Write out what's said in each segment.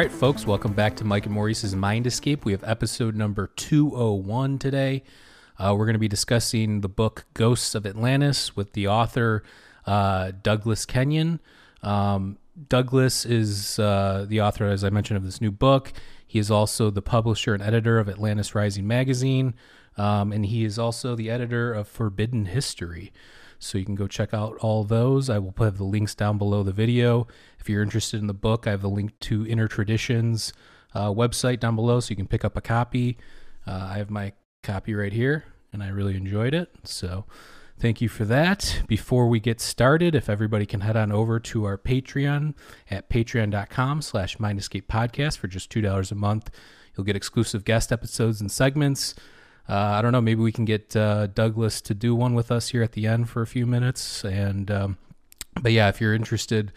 Right, folks, welcome back to Mike and Maurice's Mind Escape. We have episode number 201 today. Uh, we're going to be discussing the book Ghosts of Atlantis with the author uh, Douglas Kenyon. Um, Douglas is uh, the author, as I mentioned, of this new book. He is also the publisher and editor of Atlantis Rising magazine, um, and he is also the editor of Forbidden History. So you can go check out all those. I will put the links down below the video. If you're interested in the book, I have the link to Inner Traditions uh, website down below, so you can pick up a copy. Uh, I have my copy right here, and I really enjoyed it. So thank you for that. Before we get started, if everybody can head on over to our Patreon at patreon.com slash mindescape podcast for just $2 a month. You'll get exclusive guest episodes and segments. Uh, I don't know. Maybe we can get uh, Douglas to do one with us here at the end for a few minutes. And um, but yeah, if you're interested,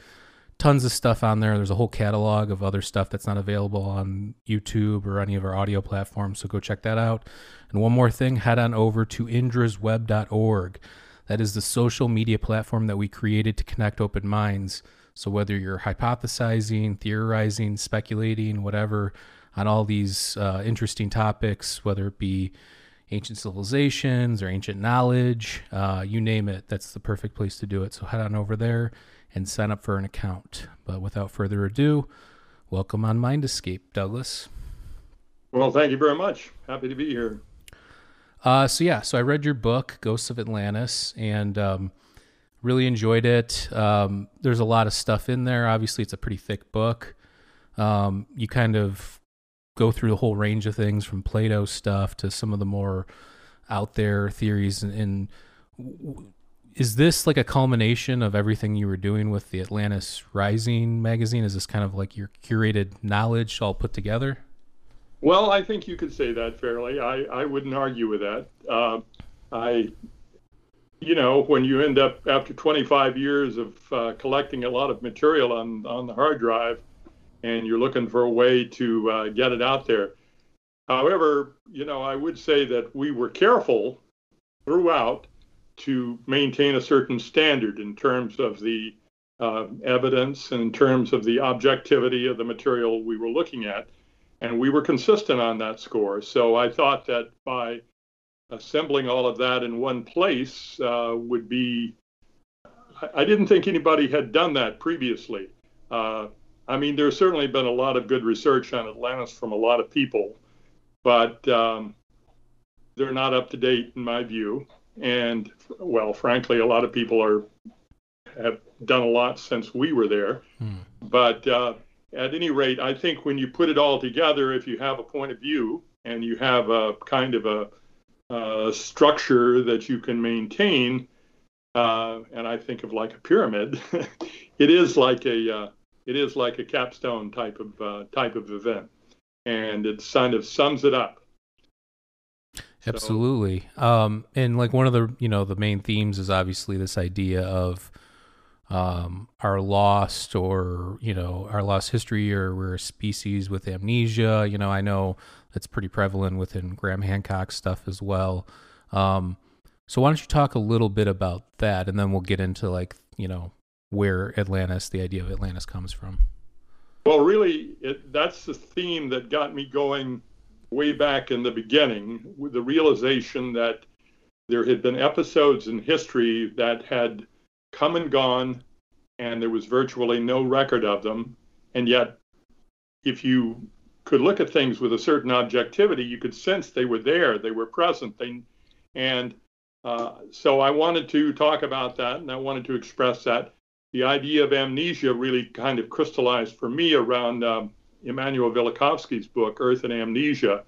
tons of stuff on there. There's a whole catalog of other stuff that's not available on YouTube or any of our audio platforms. So go check that out. And one more thing, head on over to indrasweb.org. That is the social media platform that we created to connect open minds. So whether you're hypothesizing, theorizing, speculating, whatever, on all these uh, interesting topics, whether it be ancient civilizations or ancient knowledge, uh, you name it, that's the perfect place to do it. So head on over there and sign up for an account. But without further ado, welcome on Mind Escape, Douglas. Well, thank you very much. Happy to be here. Uh, so yeah, so I read your book, Ghosts of Atlantis, and um, really enjoyed it. Um, there's a lot of stuff in there. Obviously, it's a pretty thick book. Um, you kind of go through the whole range of things from Plato stuff to some of the more out there theories. And, and is this like a culmination of everything you were doing with the Atlantis Rising magazine? Is this kind of like your curated knowledge all put together? Well, I think you could say that fairly. I, I wouldn't argue with that. Uh, I, you know, when you end up after 25 years of uh, collecting a lot of material on, on the hard drive, and you're looking for a way to uh, get it out there. However, you know, I would say that we were careful throughout to maintain a certain standard in terms of the uh, evidence and in terms of the objectivity of the material we were looking at. And we were consistent on that score. So I thought that by assembling all of that in one place uh, would be, I didn't think anybody had done that previously. Uh, I mean, there's certainly been a lot of good research on Atlantis from a lot of people, but um, they're not up to date in my view. And well, frankly, a lot of people are have done a lot since we were there. Hmm. But uh, at any rate, I think when you put it all together, if you have a point of view and you have a kind of a, a structure that you can maintain, uh, and I think of like a pyramid, it is like a uh, it is like a capstone type of uh, type of event, and it kind of sums it up. Absolutely, so, um, and like one of the you know the main themes is obviously this idea of um, our lost or you know our lost history or we're a species with amnesia. You know, I know that's pretty prevalent within Graham Hancock stuff as well. Um, so why don't you talk a little bit about that, and then we'll get into like you know where Atlantis, the idea of Atlantis, comes from. Well, really, it, that's the theme that got me going way back in the beginning, with the realization that there had been episodes in history that had come and gone, and there was virtually no record of them. And yet, if you could look at things with a certain objectivity, you could sense they were there, they were present. They, and uh, so I wanted to talk about that, and I wanted to express that the idea of amnesia really kind of crystallized for me around um, Immanuel Velikovsky's book, Earth and Amnesia,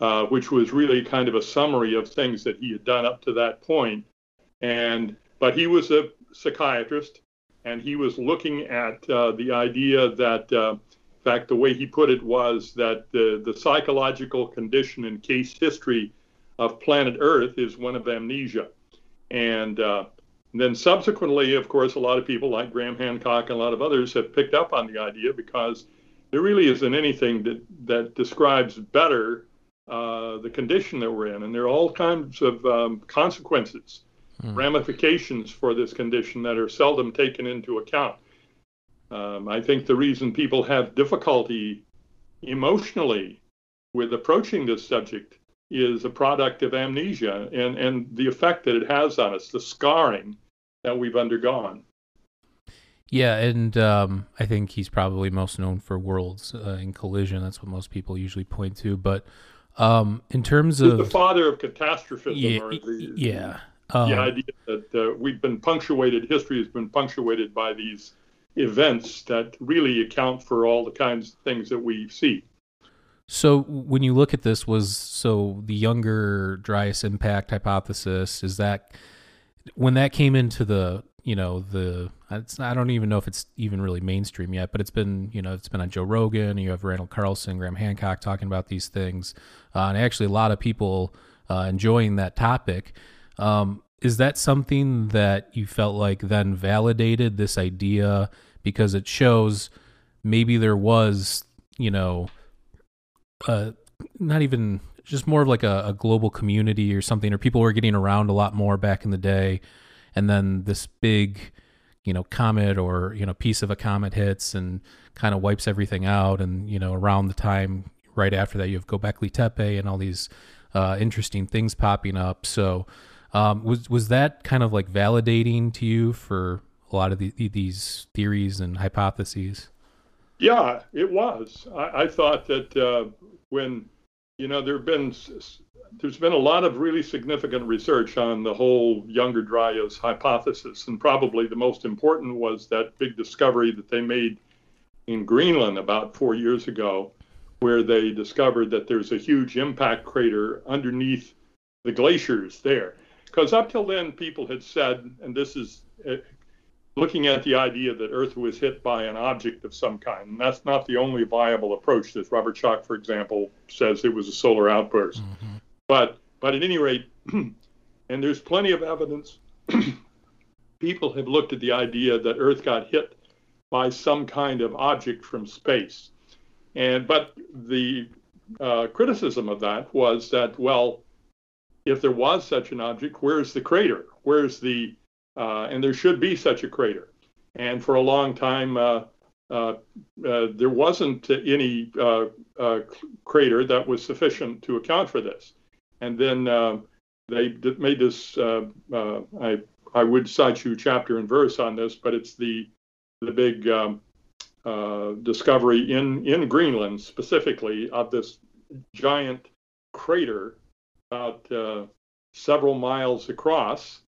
uh, which was really kind of a summary of things that he had done up to that point. And but he was a psychiatrist, and he was looking at uh, the idea that uh, fact, the way he put it was that the, the psychological condition and case history of planet Earth is one of amnesia. And uh, then subsequently, of course, a lot of people like Graham Hancock and a lot of others have picked up on the idea because there really isn't anything that, that describes better uh, the condition that we're in. And there are all kinds of um, consequences, hmm. ramifications for this condition that are seldom taken into account. Um, I think the reason people have difficulty emotionally with approaching this subject is a product of amnesia and, and the effect that it has on us, the scarring that we've undergone. Yeah, and um, I think he's probably most known for Worlds uh, in Collision. That's what most people usually point to. But um, in terms he's of the father of catastrophism, yeah, the, yeah. Um, the idea that uh, we've been punctuated, history has been punctuated by these events that really account for all the kinds of things that we see. So when you look at this, was so the younger Dryas impact hypothesis is that when that came into the you know the it's, I don't even know if it's even really mainstream yet, but it's been you know it's been on Joe Rogan. You have Randall Carlson, Graham Hancock talking about these things, uh, and actually a lot of people uh, enjoying that topic. Um, is that something that you felt like then validated this idea because it shows maybe there was you know uh, not even just more of like a, a global community or something or people were getting around a lot more back in the day and then this big you know comet or you know piece of a comet hits and kind of wipes everything out and you know around the time right after that you have Gobekli Tepe and all these uh, interesting things popping up so um, was was that kind of like validating to you for a lot of the, these theories and hypotheses? Yeah, it was. I, I thought that uh, when you know there have been there's been a lot of really significant research on the whole younger Dryas hypothesis, and probably the most important was that big discovery that they made in Greenland about four years ago, where they discovered that there's a huge impact crater underneath the glaciers there. Because up till then, people had said, and this is uh, looking at the idea that Earth was hit by an object of some kind. And that's not the only viable approach. This Robert Schoch, for example, says it was a solar outburst. Mm-hmm. But but at any rate, and there's plenty of evidence. people have looked at the idea that Earth got hit by some kind of object from space. And but the uh, criticism of that was that well, if there was such an object, where's the crater? Where's the, uh, and there should be such a crater. And for a long time, uh, uh, uh there wasn't any uh, crater that was sufficient to account for this. And then they made this, I, I would cite you chapter and verse on this, but it's the, the big um, discovery in, in Greenland specifically of this giant crater about several miles across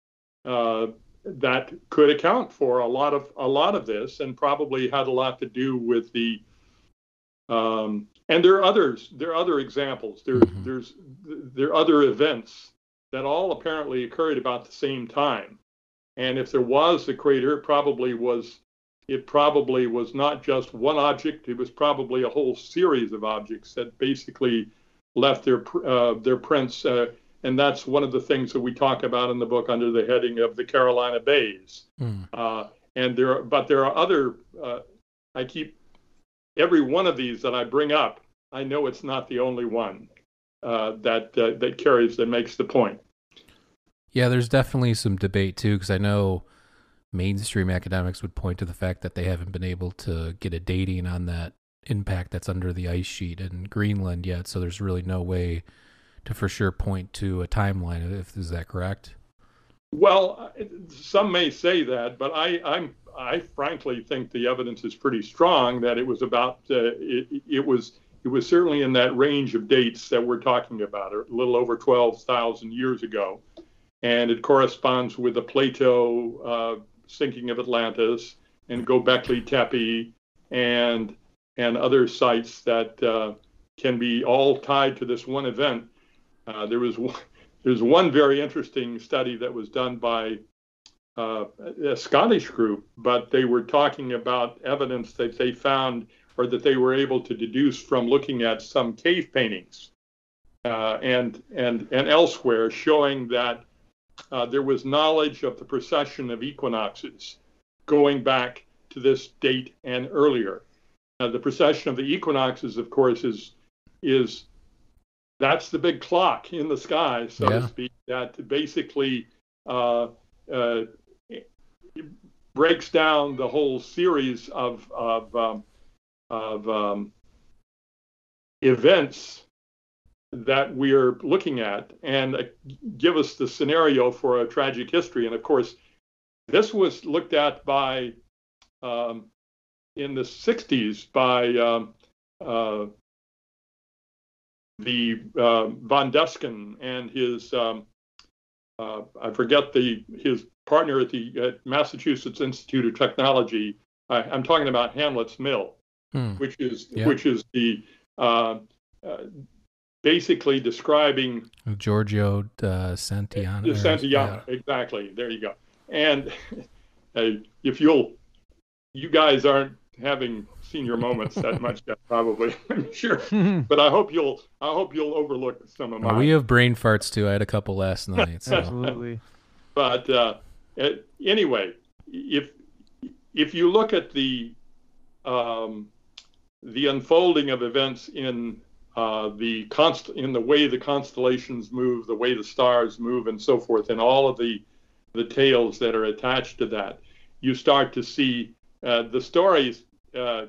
uh, that could account for a lot of a lot of this, and probably had a lot to do with the. Um, and there are others. There are other examples. There, mm-hmm. there's there are other events that all apparently occurred about the same time. And if there was a crater, it probably was it probably was not just one object. It was probably a whole series of objects that basically left their uh, their prints, uh, and that's one of the things that we talk about in the book under the heading of the Carolina Bays. Mm. Uh, and there, are, but there are other. Uh, I keep every one of these that I bring up. I know it's not the only one uh, that uh, that carries that makes the point. Yeah, there's definitely some debate too, because I know mainstream academics would point to the fact that they haven't been able to get a dating on that impact that's under the ice sheet in Greenland yet, so there's really no way to for sure point to a timeline. If is that correct? Well, some may say that, but I, I'm I frankly think the evidence is pretty strong that it was about uh, it, it was it was certainly in that range of dates that we're talking about, a little over 12,000 years ago, and it corresponds with the Plato uh, sinking of Atlantis and Gobekli Tepe and and other sites that uh, can be all tied to this one event. Uh, there was one, there's one very interesting study that was done by uh, a Scottish group, but they were talking about evidence that they found or that they were able to deduce from looking at some cave paintings uh, and and and elsewhere, showing that uh, there was knowledge of the precession of equinoxes going back to this date and earlier. Uh, the precession of the equinoxes, of course, is is that's the big clock in the sky, so yeah. to speak, that basically uh, uh, breaks down the whole series of of, um, of um, events that we're looking at and uh, give us the scenario for a tragic history. And of course, this was looked at by um, in the 60s by um, uh, the uh, von Dechend and his um, uh, I forget the his partner at the at Massachusetts Institute of Technology. I, am talking about Hamlet's Mill, hmm. which is yeah. which is the uh, uh, basically describing Giorgio uh, Santayana. Santayana, yeah. exactly. There you go. And uh, if you'll, you guys aren't having senior moments that much yet, probably. I'm sure, but I hope you'll. I hope you'll overlook some of mine. we have brain farts too. I had a couple last night. So. Absolutely. But uh, anyway, if if you look at the um, the unfolding of events in uh, the const in the way the constellations move, the way the stars move, and so forth, and all of the the tales that are attached to that, you start to see uh, the story uh,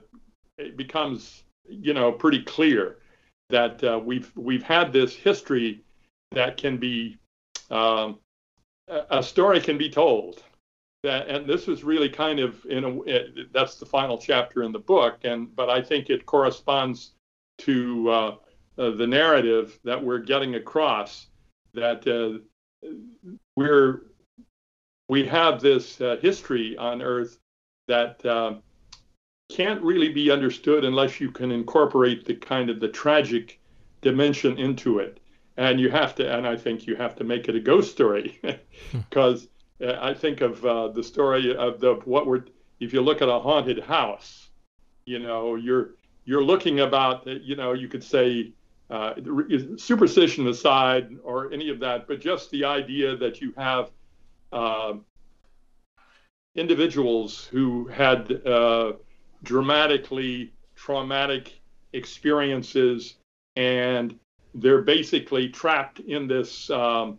becomes you know pretty clear that uh, we've we've had this history that can be um, a story can be told that, and this is really kind of in a it, that's the final chapter in the book and but I think it corresponds to uh, uh, the narrative that we're getting across that uh, we're we have this uh, history on Earth that uh, can't really be understood unless you can incorporate the kind of the tragic dimension into it. And you have to, and I think you have to make it a ghost story, because uh, I think of uh, the story of the what we're. If you look at a haunted house, you know you're you're looking about. You know you could say uh, superstition aside or any of that, but just the idea that you have uh, individuals who had uh, dramatically traumatic experiences and they're basically trapped in this um,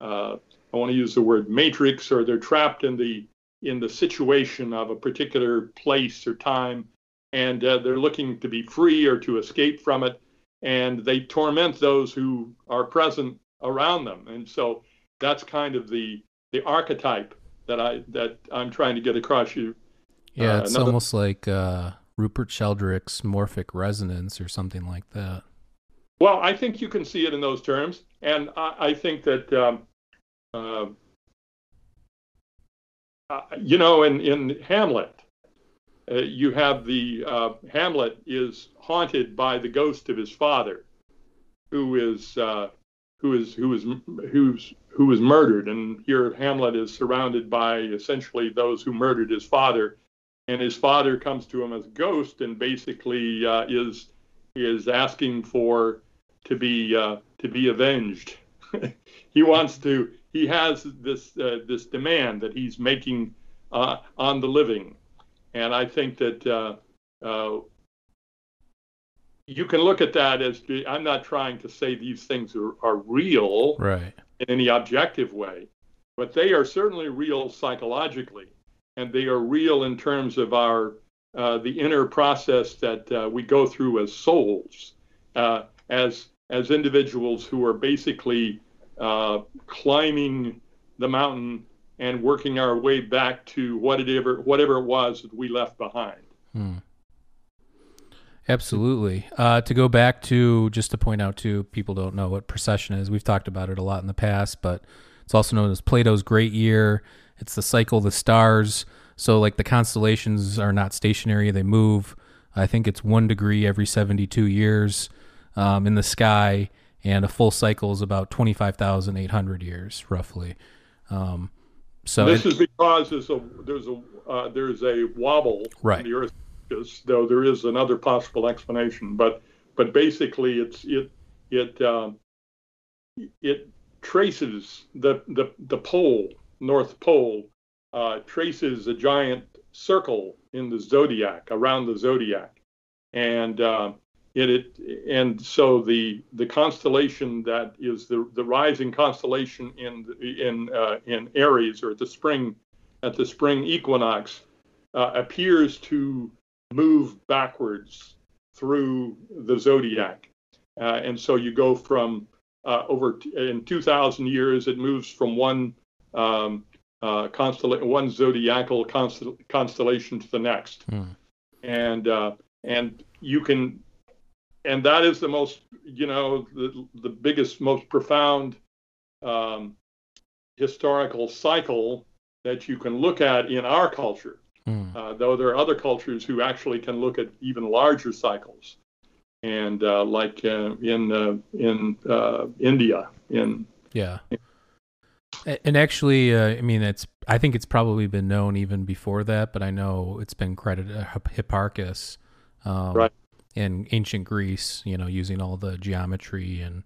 uh, i want to use the word matrix or they're trapped in the in the situation of a particular place or time and uh, they're looking to be free or to escape from it and they torment those who are present around them. And so that's kind of the the archetype that I that I'm trying to get across you. Yeah, uh, it's another... almost like uh, Rupert Sheldrake's morphic resonance or something like that. Well, I think you can see it in those terms, and I, I think that um, uh, uh you know, in in Hamlet, uh, you have the uh, Hamlet is haunted by the ghost of his father, who is who is who is who's who was murdered. And here Hamlet is surrounded by essentially those who murdered his father. And his father comes to him as a ghost and basically uh, is is asking for to be uh, to be avenged. he wants to. He has this uh, this demand that he's making uh, on the living, and I think that uh, uh, you can look at that as I'm not trying to say these things are, are real, right? In any objective way, but they are certainly real psychologically, and they are real in terms of our uh, the inner process that uh, we go through as souls, uh, as as individuals who are basically uh, climbing the mountain and working our way back to whatever whatever it was that we left behind. Hmm. Absolutely. Uh, to go back to just to point out too, people don't know what precession is. We've talked about it a lot in the past, but it's also known as Plato's great year. It's the cycle of the stars. So like the constellations are not stationary; they move. I think it's one degree every seventy-two years um, in the sky, and a full cycle is about twenty-five thousand eight hundred years, roughly. Um, so this it, is because there's a there's a uh, there's a wobble right. in the Earth Hipparchus, though there is another possible explanation. But but basically, it's it it um, it traces the the the pole, North Pole, uh, traces a giant circle in the zodiac around the zodiac, and uh, it, it and so the the constellation that is the the rising constellation in in uh, in Aries or at the spring at the spring equinox uh, appears to move backwards through the zodiac, uh, and so you go from uh, over t- in 2,000 years it moves from one um, uh, one zodiacal constel- constellation to the next, Hmm. and uh, and you can, and that is the most, you know, the the biggest, most profound um, historical cycle that you can look at in our culture. Hmm. Uh, though there are other cultures who actually can look at even larger cycles, and uh, like uh, in uh, in uh, India, in Yeah. A- And actually, uh, I mean, it's. I think it's probably been known even before that, but I know it's been credited Hip- Hipparchus, um, Right. in ancient Greece. You know, using all the geometry and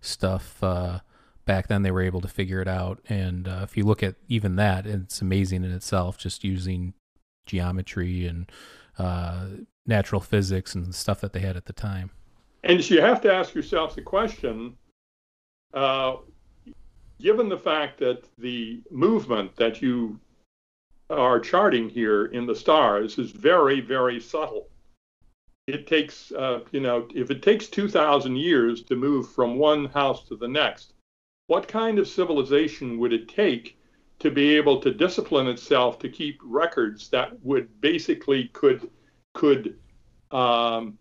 stuff. Uh, back then, they were able to figure it out. And uh, if you look at even that, it's amazing in itself. Just using geometry and uh, natural physics and stuff that they had at the time. And so you have to ask yourself the question uh, given the fact that the movement that you are charting here in the stars is very, very subtle. It takes, uh, you know, if it takes 2,000 years to move from one house to the next, what kind of civilization would it take to be able to discipline itself to keep records that would basically could could um,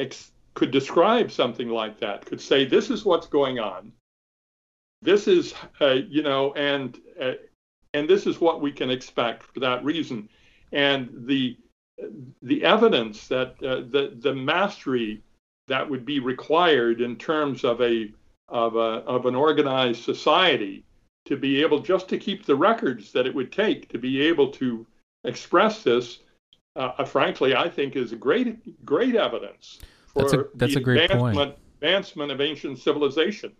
ex- could describe something like that, could say, this is what's going on. This is, uh, you know, and uh, and this is what we can expect for that reason. And the the evidence that uh, the the mastery that would be required in terms of a of a of an organized society to be able just to keep the records that it would take to be able to express this, uh, frankly, I think is great great evidence for That's a- that's the a great point. advancement, advancement of ancient civilization.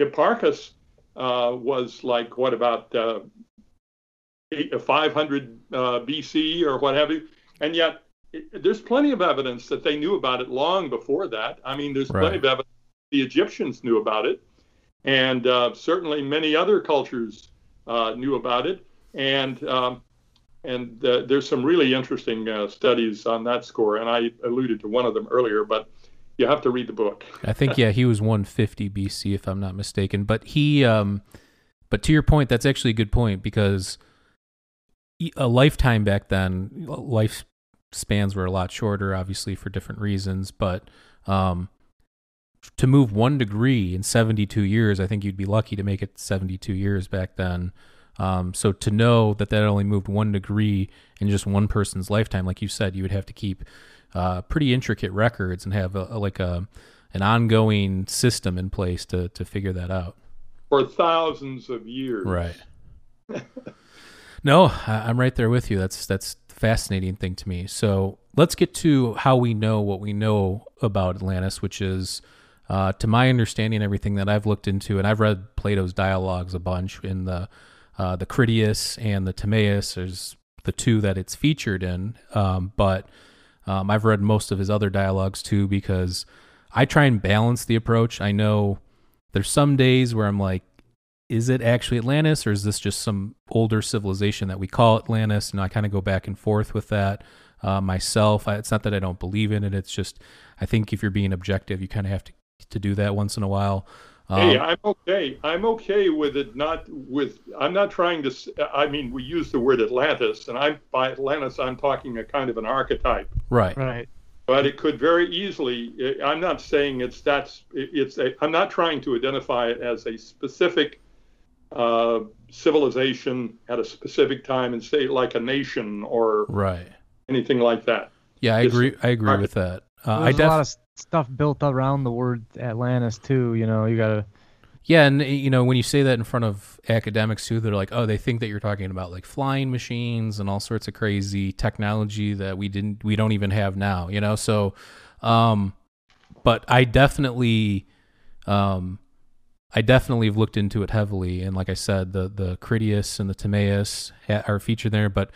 Hipparchus uh, was like what about uh, eight, 500 uh, BC or what have you, and yet it, there's plenty of evidence that they knew about it long before that. I mean, there's plenty of evidence the Egyptians knew about it, and uh, certainly many other cultures uh, knew about it, and um, and uh, there's some really interesting uh, studies on that score, and I alluded to one of them earlier, but you have to read the book. I think yeah, he was 150 BC if I'm not mistaken. But he, um, but to your point, that's actually a good point because a lifetime back then, life spans were a lot shorter, obviously for different reasons. But um, to move one degree in 72 years, I think you'd be lucky to make it 72 years back then. Um, so to know that that only moved one degree in just one person's lifetime, like you said, you would have to keep uh, pretty intricate records and have a, a- like a an ongoing system in place to to figure that out. For thousands of years. Right. no, I, I'm right there with you. That's that's the fascinating thing to me. So let's get to how we know what we know about Atlantis, which is, uh, to my understanding, everything that I've looked into, and I've read Plato's dialogues a bunch in the uh, the Critias and the Timaeus. There's the two that it's featured in, um, but um, I've read most of his other dialogues too because I try and balance the approach. I know there's some days where I'm like, is it actually Atlantis or is this just some older civilization that we call Atlantis? And I kind of go back and forth with that uh, myself. I, it's not that I don't believe in it. It's just I think if you're being objective, you kind of have to to do that once in a while. Um, Hey, I'm okay. I'm okay with it. Not with. I'm not trying to. I mean, we use the word Atlantis, and I'm by Atlantis. I'm talking a kind of an archetype, right. Right. but it could very easily. I'm not saying it's that's. It's a. I'm not trying to identify it as a specific uh, civilization at a specific time and say like a nation or Right. anything like that. Yeah, I It's agree. I agree with that. Uh, I There's def- a lot of s- stuff built around the word Atlantis too. You know, you gotta Yeah, and you know when you say that in front of academics too, they're like, "Oh, they think that you're talking about like flying machines and all sorts of crazy technology that we didn't, we don't even have now." You know, so, um, but I definitely, um, I definitely have looked into it heavily, and like I said, the the Critias and the Timaeus are featured there. But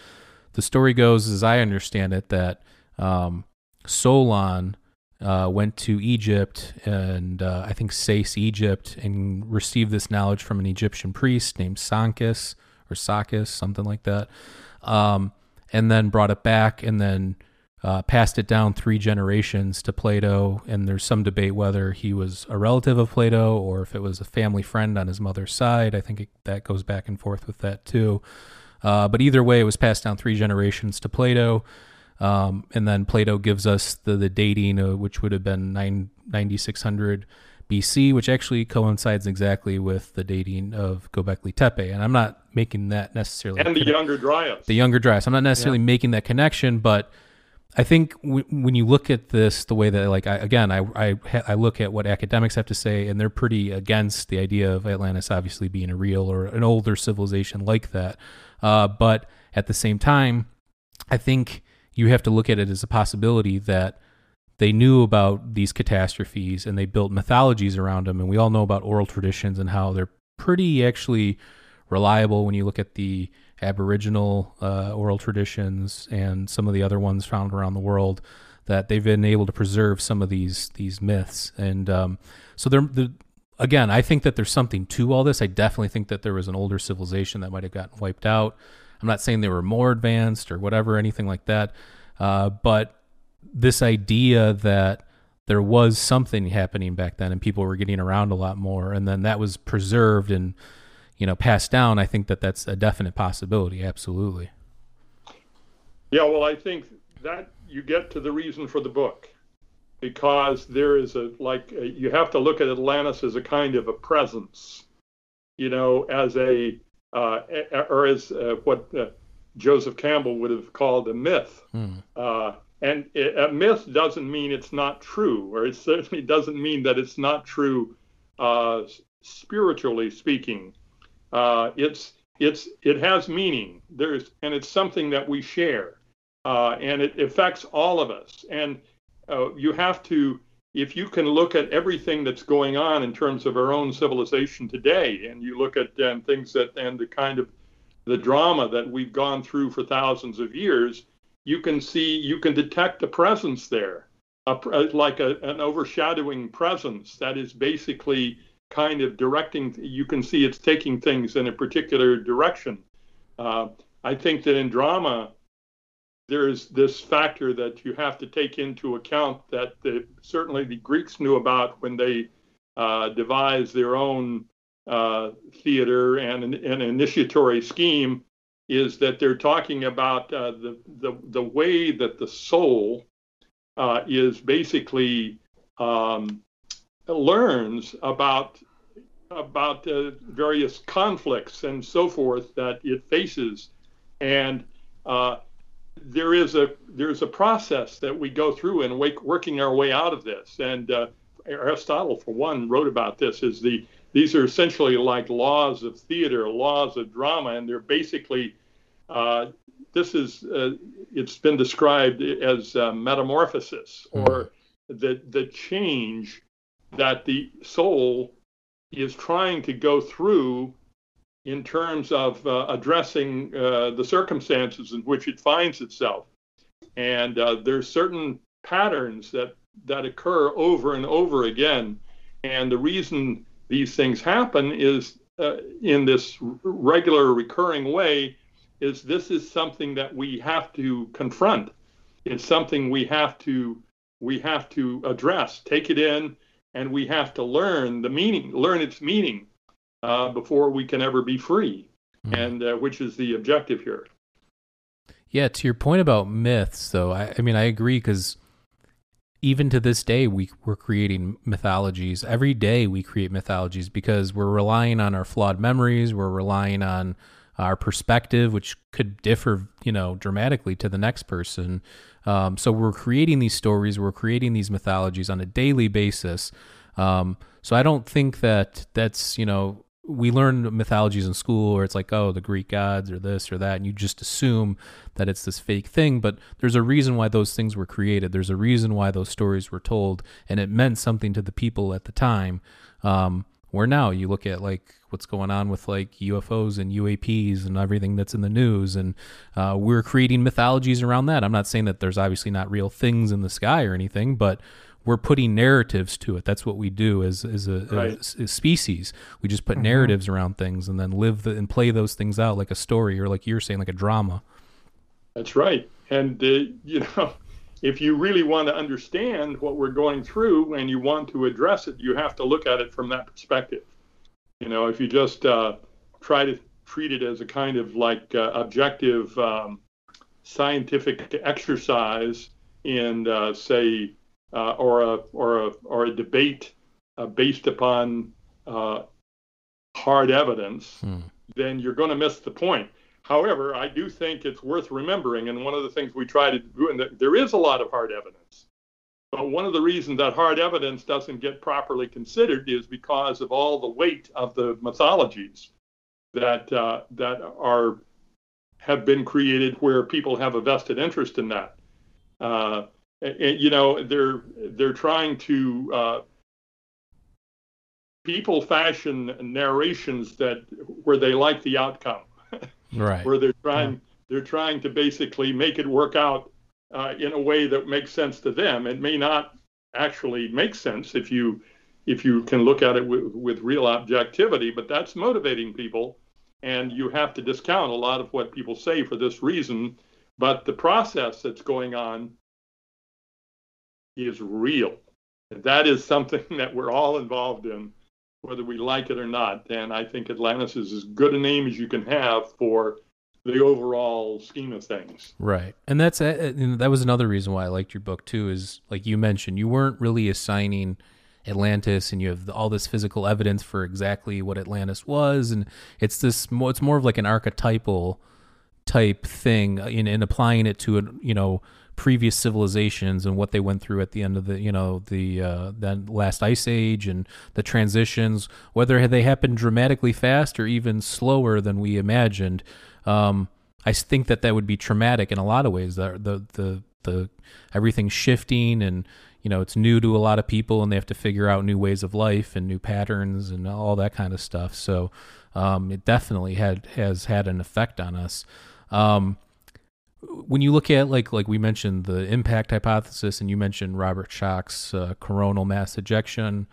the story goes, as I understand it, that um, Solon uh, went to Egypt and uh, I think Sais, Egypt, and received this knowledge from an Egyptian priest named Sankis or Sakis, something like that, um, and then brought it back and then uh, passed it down three generations to Plato. And there's some debate whether he was a relative of Plato or if it was a family friend on his mother's side. I think it, that goes back and forth with that too. Uh, but either way, it was passed down three generations to Plato. Um, and then Plato gives us the, the dating, uh, which would have been 9, 9600 BC, which actually coincides exactly with the dating of Göbekli Tepe. And I'm not making that necessarily. And the younger Dryas. The younger Dryas. I'm not necessarily yeah. making that connection, but I think w- when you look at this the way that, like, I, again, I, I, I look at what academics have to say, and they're pretty against the idea of Atlantis obviously being a real or an older civilization like that. Uh, but at the same time, I think you have to look at it as a possibility that they knew about these catastrophes and they built mythologies around them. And we all know about oral traditions and how they're pretty actually reliable when you look at the Aboriginal uh, oral traditions and some of the other ones found around the world. That they've been able to preserve some of these these myths, and um, so they're, again, I think that there's something to all this. I definitely think that there was an older civilization that might have gotten wiped out. I'm not saying they were more advanced or whatever, anything like that. Uh, but this idea that there was something happening back then and people were getting around a lot more, and then that was preserved and you know passed down. I think that that's a definite possibility. Absolutely. Yeah, well, I think that you get to the reason for the book because there is a like a, you have to look at Atlantis as a kind of a presence, you know, as a uh, or as uh, what uh, Joseph Campbell would have called a myth. Hmm. and it, a myth doesn't mean it's not true, or it certainly doesn't mean that it's not true spiritually speaking. it's it's it has meaning. There's and it's something that we share, and it affects all of us. And you have to if you can look at everything that's going on in terms of our own civilization today, and you look at um, things that and the kind of the drama that we've gone through for thousands of years, you can see you can detect a presence there, a, like a, an overshadowing presence that is basically kind of directing. You can see it's taking things in a particular direction. Uh, I think that in drama, there's this factor that you have to take into account that the, certainly the Greeks knew about when they uh, devised their own uh, theater and an, initiatory scheme is that they're talking about uh, the, the, the way that the soul uh, is basically um, learns about about uh, various conflicts and so forth that it faces. And uh, there is a there's a process that we go through in wake, working our way out of this. And uh, Aristotle, for one, wrote about this. Is the these are essentially like laws of theater, laws of drama, and they're basically uh, this is uh, it's been described as uh, metamorphosis hmm. or the the change that the soul is trying to go through in terms of uh, addressing uh, the circumstances in which it finds itself. And uh, there's certain patterns that, that occur over and over again. And the reason these things happen is uh, in this regular recurring way is this is something that we have to confront. It's something we have to we have to address, take it in, and we have to learn the meaning, learn its meaning uh, before we can ever be free, mm. and uh, which is the objective here. Yeah, to your point about myths, though, I, I mean, I agree because even to this day, we we're creating mythologies. Every day, we create mythologies because we're relying on our flawed memories. We're relying on our perspective, which could differ, you know, dramatically to the next person. Um, so we're creating these stories, we're creating these mythologies on a daily basis. Um, so I don't think that that's you know we learn mythologies in school where it's like oh the Greek gods or this or that, and you just assume that it's this fake thing. But there's a reason why those things were created. There's a reason why those stories were told, and it meant something to the people at the time. Um, where now you look at like what's going on with like UFOs and UAPs and everything that's in the news, and uh, we're creating mythologies around that. I'm not saying that there's obviously not real things in the sky or anything, but we're putting narratives to it. That's what we do as as a, right. a, a species. We just put mm-hmm. narratives around things and then live the, and play those things out like a story or like you're saying, like a drama. That's right. And uh, you know, if you really want to understand what we're going through and you want to address it, you have to look at it from that perspective. You know, if you just uh, try to treat it as a kind of like uh, objective um, scientific exercise in, uh, say, uh, or a or a or a debate uh, based upon uh, hard evidence, hmm. then you're going to miss the point. However, I do think it's worth remembering, and one of the things we try to do, and there is a lot of hard evidence, but one of the reasons that hard evidence doesn't get properly considered is because of all the weight of the mythologies that uh, that are have been created where people have a vested interest in that. And, you know, they're they're trying to uh, people fashion narrations that where they like the outcome, right? where they're trying yeah. they're trying to basically make it work out uh, in a way that makes sense to them. It may not actually make sense if you if you can look at it with, with real objectivity, but that's motivating people. And you have to discount a lot of what people say for this reason. But the process that's going on is real. And that is something that we're all involved in, whether we like it or not. And I think Atlantis is as good a name as you can have for the overall scheme of things. Right. And that's and that was another reason why I liked your book too is like you mentioned you weren't really assigning Atlantis and you have all this physical evidence for exactly what Atlantis was and it's this it's more of like an archetypal type thing in, in applying it to a you know previous civilizations and what they went through at the end of the you know the uh, that last ice age and the transitions whether they happened dramatically fast or even slower than we imagined um, I think that that would be traumatic in a lot of ways. The the the, the everything shifting and you know it's new to a lot of people and they have to figure out new ways of life and new patterns and all that kind of stuff. So um, it definitely had has had an effect on us. Um, when you look at like like we mentioned the impact hypothesis and you mentioned Robert Schoch's uh, coronal mass ejection,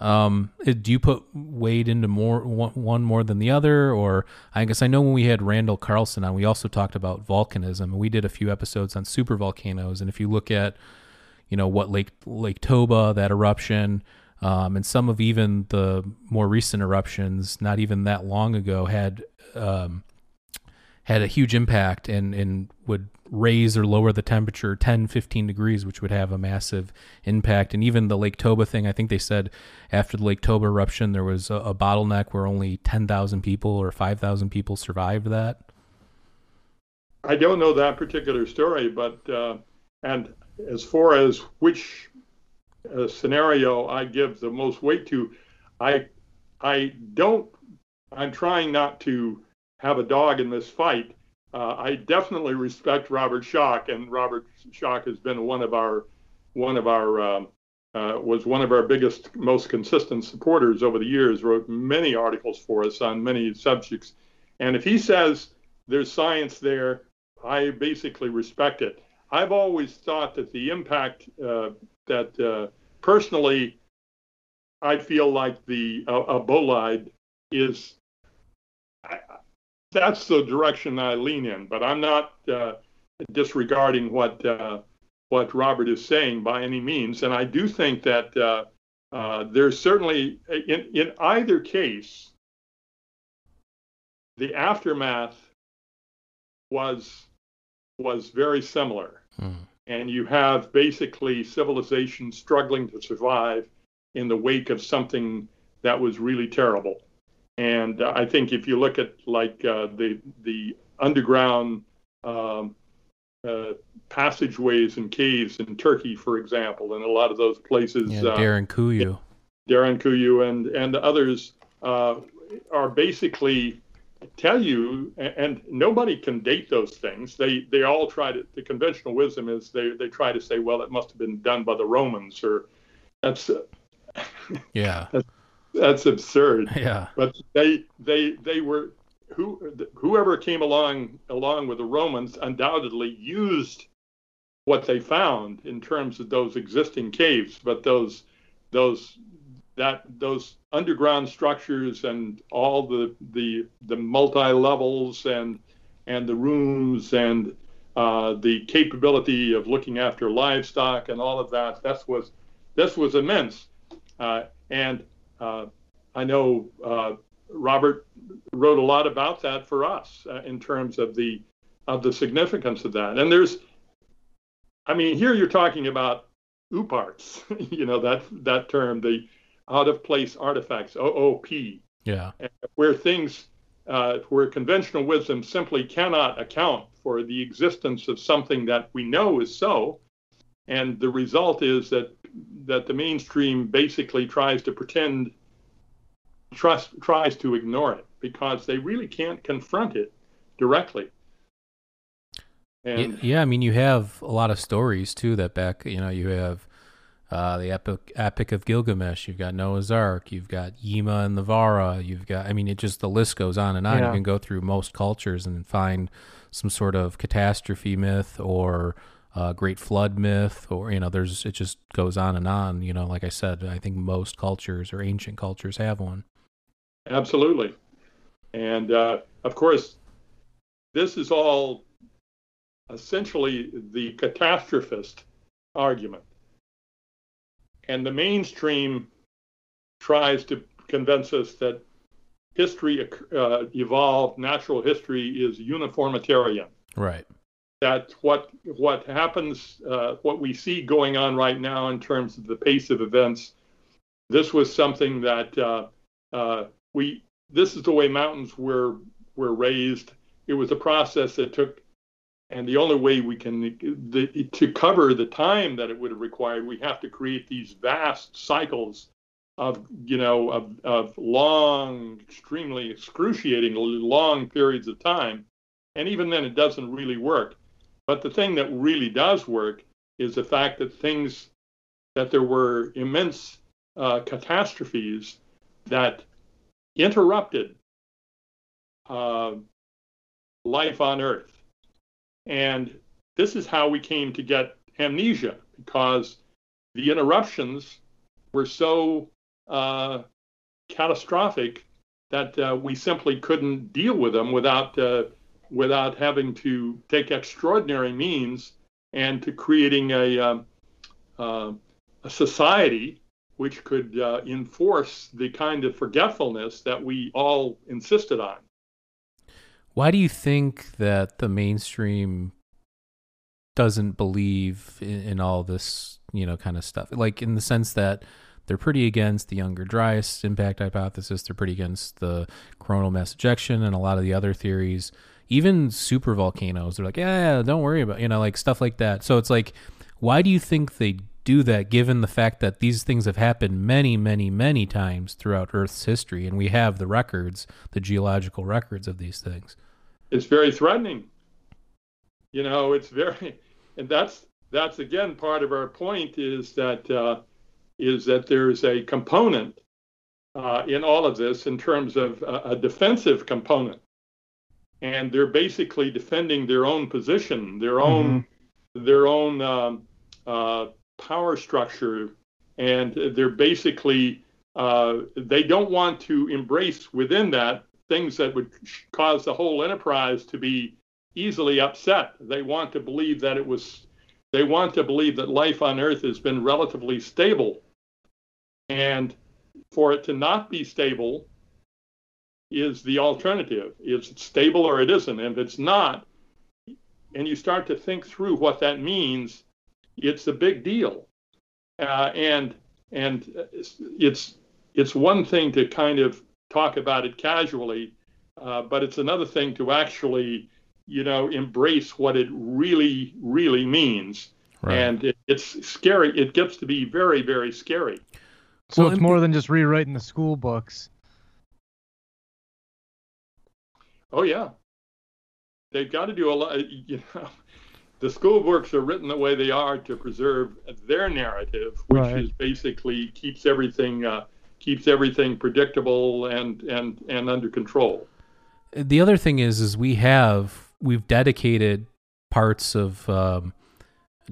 um, do you put weight into more one, one, more than the other, or I guess I know when we had Randall Carlson on, we also talked about volcanism, and we did a few episodes on super volcanoes. And if you look at, you know, what Lake Lake Toba, that eruption, um, and some of even the more recent eruptions, not even that long ago, had um, had a huge impact and, and would raise or lower the temperature 10, 15 degrees, which would have a massive impact. And even the Lake Toba thing, I think they said after the Lake Toba eruption, there was a, a bottleneck where only 10,000 people or 5,000 people survived that. I don't know that particular story, but, uh, and as far as which uh, scenario I give the most weight to, I, I don't, I'm trying not to have a dog in this fight. Uh, I definitely respect Robert Schoch, and Robert Schoch has been one of our one of our um, uh, was one of our biggest, most consistent supporters over the years. Wrote many articles for us on many subjects, and if he says there's science there, I basically respect it. I've always thought that the impact uh, that uh, personally I feel like the uh, a bolide is that's the direction I lean in. But I'm not uh, disregarding what uh, what Robert is saying by any means, and I do think that uh, uh there's certainly in in either case the aftermath was was very similar. Hmm. And you have basically civilization struggling to survive in the wake of something that was really terrible. And uh, I think if you look at like uh, the the underground um, uh, passageways and caves in Turkey, for example, and a lot of those places. Yeah, uh, Derinkuyu. Derinkuyu and and others uh, are basically tell you, and nobody can date those things. They they all try to. The conventional wisdom is they they try to say, well, it must have been done by the Romans, or that's yeah, that's, that's absurd. Yeah, but they they they were who whoever came along along with the Romans undoubtedly used what they found in terms of those existing caves, but those those that those underground structures and all the the the multi levels and and the rooms and uh, the capability of looking after livestock and all of that. This was this was immense, uh, and I know uh, Robert wrote a lot about that for us uh, in terms of the of the significance of that. And there's, I mean, here you're talking about OOPArts, you know that that term, the out of place artifacts, OOP. Yeah. Where things, uh, where conventional wisdom simply cannot account for the existence of something that we know is so, and the result is that that the mainstream basically tries to pretend, trust, tries to ignore it because they really can't confront it directly. And, yeah, I mean, you have a lot of stories too that back. You know, you have uh, the epic Epic of Gilgamesh. You've got Noah's Ark. You've got Yima and the Vara. You've got, I mean, it just the list goes on and on. Yeah. You can go through most cultures and find some sort of catastrophe myth or uh, great flood myth, or you know, there's it just goes on and on. You know, like I said, I think most cultures or ancient cultures have one. Absolutely, and uh, of course, this is all essentially the catastrophist argument and the mainstream tries to convince us that history uh, evolved, natural history is uniformitarian. Right. That what what happens, uh, what we see going on right now in terms of the pace of events, this was something that uh, uh we. This is the way mountains were were raised. It was a process that took and the only way we can the, to cover the time that it would have required we have to create these vast cycles of you know of, of long extremely excruciating long periods of time and even then it doesn't really work but the thing that really does work is the fact that things that there were immense uh, catastrophes that interrupted uh, life on earth. And this is how we came to get amnesia because the interruptions were so uh, catastrophic that uh, we simply couldn't deal with them without uh, without having to take extraordinary means and to creating a, um, uh, a society which could uh, enforce the kind of forgetfulness that we all insisted on. Why do you think that the mainstream doesn't believe in, in, all this, you know, kind of stuff? Like in the sense that they're pretty against the Younger Dryas impact hypothesis. They're pretty against the coronal mass ejection and a lot of the other theories. Even super volcanoes, they're like, yeah, yeah, don't worry about, you know, like stuff like that. So it's like, why do you think they do that given the fact that these things have happened many, many, many times throughout Earth's history and we have the records, the geological records of these things? it's very threatening. You know, it's very, and that's that's again part of our point is that uh, is that there's a component uh, in all of this in terms of a, a, defensive component, and they're basically defending their own position, their own mm-hmm. their own um, uh, power structure, and they're basically uh, they don't want to embrace within that things that would cause the whole enterprise to be easily upset. They want to believe that it was, they want to believe that life on Earth has been relatively stable. And for it to not be stable is the alternative. It's stable or it isn't. And if it's not, and you start to think through what that means, it's a big deal. Uh, and and it's it's one thing to kind of talk about it casually, uh, but it's another thing to actually, you know, embrace what it really, really means. Right. And it, it's scary. It gets to be very, very scary. So Well, it's and more than just rewriting the school books. Oh yeah, they've got to do a lot. You know, the school books are written the way they are to preserve their narrative, which Right. is basically keeps everything uh, keeps everything predictable and and and under control. the other thing is is we have we've dedicated parts of um,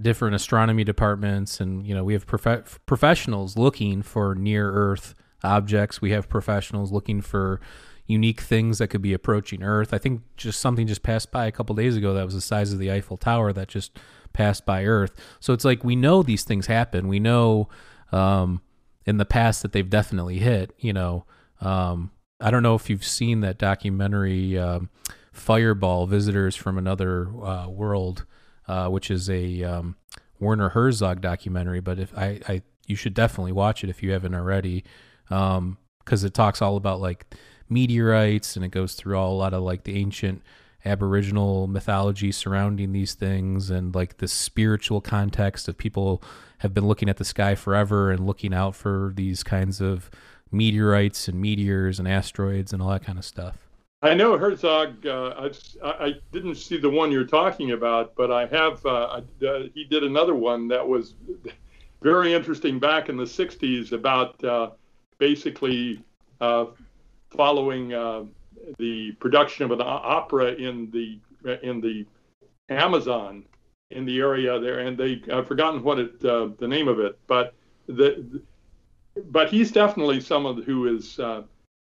different astronomy departments and you know we have prof- professionals looking for near earth objects we have professionals looking for unique things that could be approaching earth i think just something just passed by a couple days ago that was the size of the eiffel tower that just passed by earth so it's like we know these things happen we know um, in the past that they've definitely hit you know um, I don't know if you've seen that documentary, um, Fireball: Visitors from Another uh, World, uh, which is a um, Werner Herzog documentary. But if I, I, you should definitely watch it if you haven't already, because it talks all about like meteorites and it goes through all a lot of like the ancient Aboriginal mythology surrounding these things and like the spiritual context of people have been looking at the sky forever and looking out for these kinds of meteorites and meteors and asteroids and all that kind of stuff. I know Herzog. Uh, I, I didn't see the one you're talking about, but I have. Uh, uh, he did another one that was very interesting back in the '60s about uh, basically uh, following uh, the production of an opera in the in the Amazon in the area there, and they I've forgotten what it uh, the name of it, but the but he's definitely someone who is uh,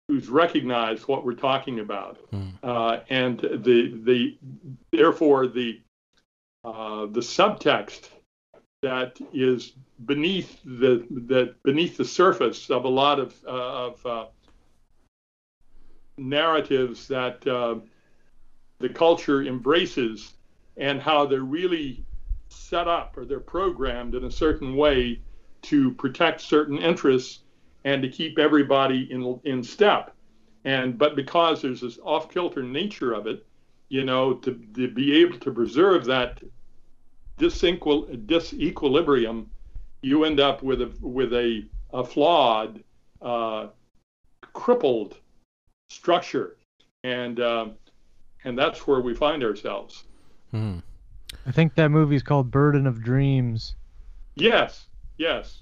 who's recognized what we're talking about, Hmm. uh, and the the therefore the uh, the subtext that is beneath the the beneath the surface of a lot of uh, of uh, narratives that uh, the culture embraces and how they're really set up or they're programmed in a certain way to protect certain interests and to keep everybody in in step. And but because there's this off kilter nature of it, you know, to, to be able to preserve that disequil- disequilibrium, you end up with a with a, a flawed, uh, crippled structure, and uh, and that's where we find ourselves. Hmm. I think that movie's called Burden of Dreams. Yes, yes.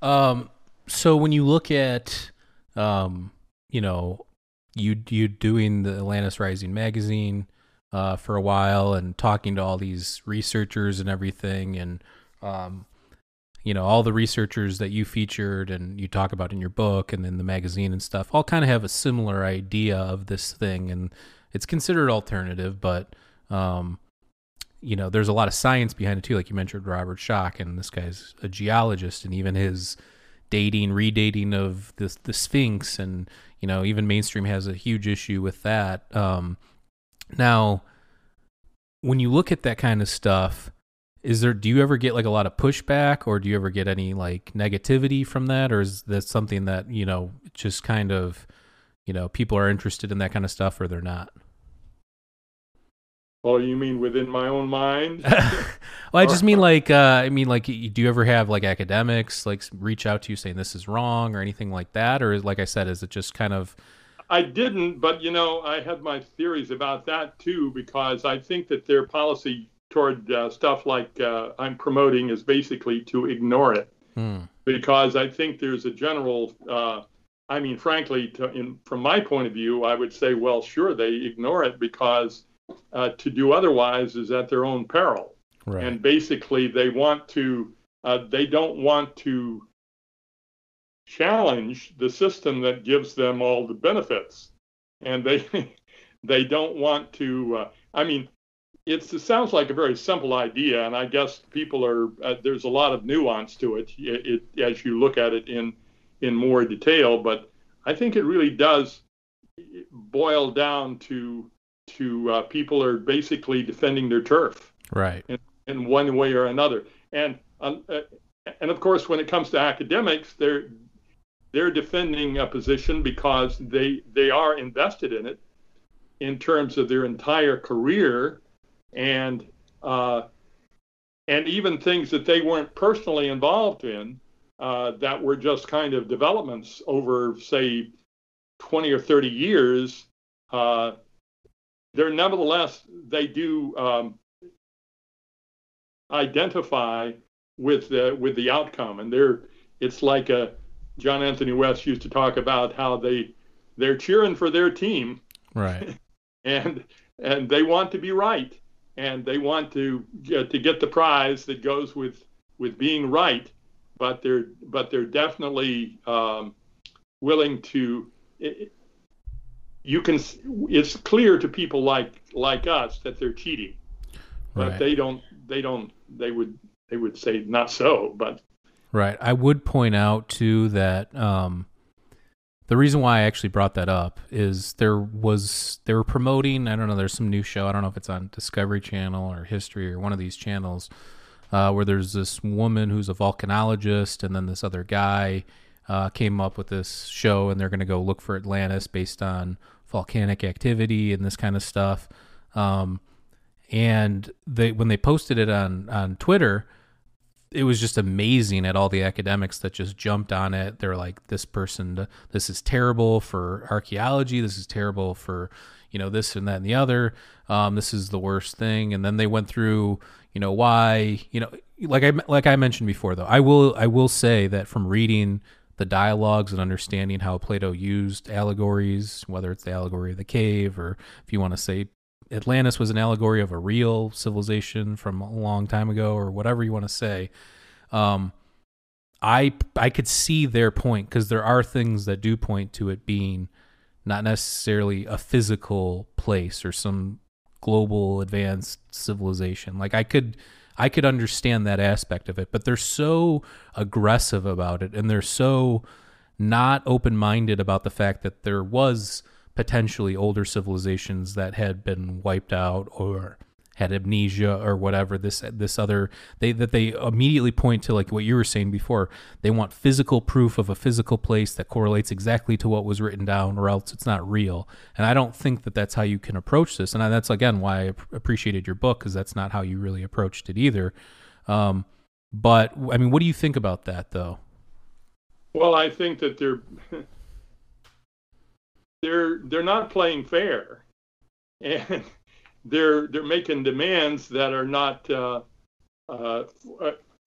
Um, so when you look at, um, you know, you you doing the Atlantis Rising magazine uh, for a while and talking to all these researchers and everything, and um, you know, all the researchers that you featured and you talk about in your book and in the magazine and stuff, all kind of have a similar idea of this thing, and it's considered alternative, but um, you know, there's a lot of science behind it too. Like you mentioned, Robert Schoch, and this guy's a geologist, and even his dating, redating of the the Sphinx, and you know, even mainstream has a huge issue with that. Um, now, when you look at that kind of stuff, is there do you ever get like a lot of pushback, or do you ever get any like negativity from that, or is that something that you know just kind of you know people are interested in that kind of stuff, or they're not? Well, you mean within my own mind? well, I just mean like uh, I mean like do you ever have like academics like reach out to you saying this is wrong or anything like that, or is like I said, is it just kind of I didn't, but you know, I had my theories about that too because I think that their policy toward uh, stuff like uh, I'm promoting is basically to ignore it hmm, because I think there's a general. Uh, I mean, frankly, to, in, from my point of view, I would say, well, sure, they ignore it because uh, to do otherwise is at their own peril. right? and basically they want to uh, they don't want to challenge the system that gives them all the benefits and they they don't want to uh, i mean it's, it sounds like a very simple idea and i guess people are uh, there's a lot of nuance to it, it, it as you look at it in in more detail but i think it really does boil down to to uh, people are basically defending their turf right. in one way or another. And um, uh, and of course, when it comes to academics, they're they're defending a position because they they are invested in it in terms of their entire career and uh, and even things that they weren't personally involved in. uh, that were just kind of developments over, say, 20 or 30 years, uh, they're nevertheless, they do um, identify with the, with the outcome. And they're, it's like a, John Anthony West used to talk about how they, they're cheering for their team. Right. and, and they want to be right. And they want to get, to get the prize that goes with, with being right but they're but they're definitely um, willing to. It, you can. It's clear to people like like us that they're cheating, but Right. they don't. They don't. They would. They would say not so. But Right. I would point out too that um, the reason why I actually brought that up is there was they were promoting. I don't know. There's some new show. I don't know if it's on Discovery Channel or History or one of these channels uh, where there's this woman who's a volcanologist, and then this other guy uh, came up with this show, and they're going to go look for Atlantis based on volcanic activity and this kind of stuff. Um, and they when they posted it on on Twitter, it was just amazing at all the academics that just jumped on it. They're like, this person, this is terrible for archaeology. This is terrible for, you know, this and that and the other. Um, this is the worst thing. And then they went through, you know, why, you know, like I like I mentioned before, though, I will I will say that from reading the dialogues and understanding how Plato used allegories, whether it's the allegory of the cave or if you want to say Atlantis was an allegory of a real civilization from a long time ago, or whatever you want to say. Um, I I could see their point because there are things that do point to it being not necessarily a physical place or some global advanced civilization. Like I could I could understand that aspect of it, but they're so aggressive about it and they're so not open-minded about the fact that there was potentially older civilizations that had been wiped out or had amnesia or whatever this this other they that they immediately point to like what you were saying before. They want physical proof of a physical place that correlates exactly to what was written down or else it's not real. And i don't think that that's how you can approach this. And that's again why i appreciated your book because that's not how you really approached it either. Um, but i mean what do you think about that though? Well, I think that they're they're they're not playing fair, and they're they're making demands that are not uh, uh,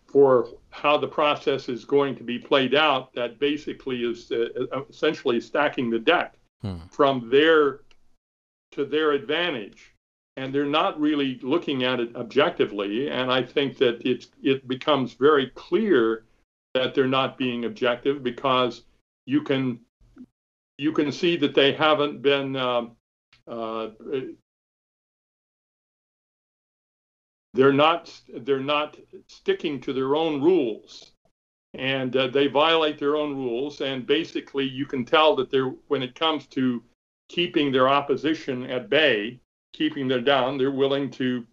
for how the process is going to be played out. That basically is uh, essentially stacking the deck Hmm. from their to their advantage, and they're not really looking at it objectively. And I think that it it becomes very clear that they're not being objective because you can you can see that they haven't been um, uh, they're not they're not sticking to their own rules. And uh, they violate their own rules. And basically you can tell that they're when it comes to keeping their opposition at bay keeping them down they're willing to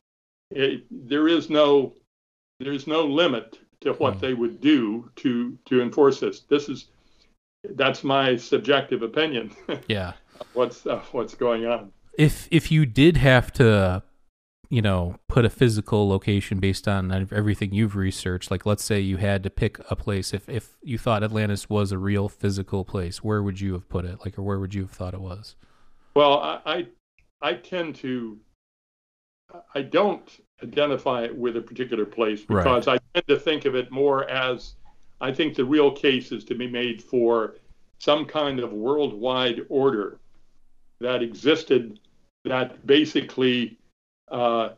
it, there is no there's no limit to what Hmm. they would do to to enforce this. This is that's my subjective opinion. Yeah. What's uh, what's going on? If if you did have to you know put a physical location based on everything you've researched like let's say you had to pick a place if if you thought atlantis was a real physical place where would you have put it? Like or where would you have thought it was? Well i i, I tend to i don't identify it with a particular place Right. because i tend to think of it more as i think the real case is to be made for some kind of worldwide order that existed that basically uh,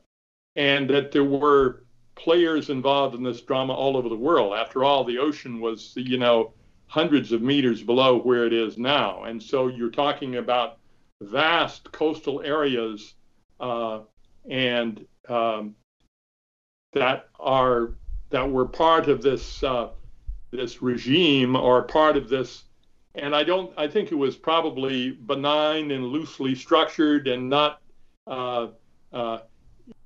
and that there were players involved in this drama all over the world. After all, the ocean was, you know, hundreds of meters below where it is now. And so you're talking about vast coastal areas uh, and um, that are that were part of this uh, this regime or part of this and I don't. I think it was probably benign and loosely structured, and not. Uh, uh,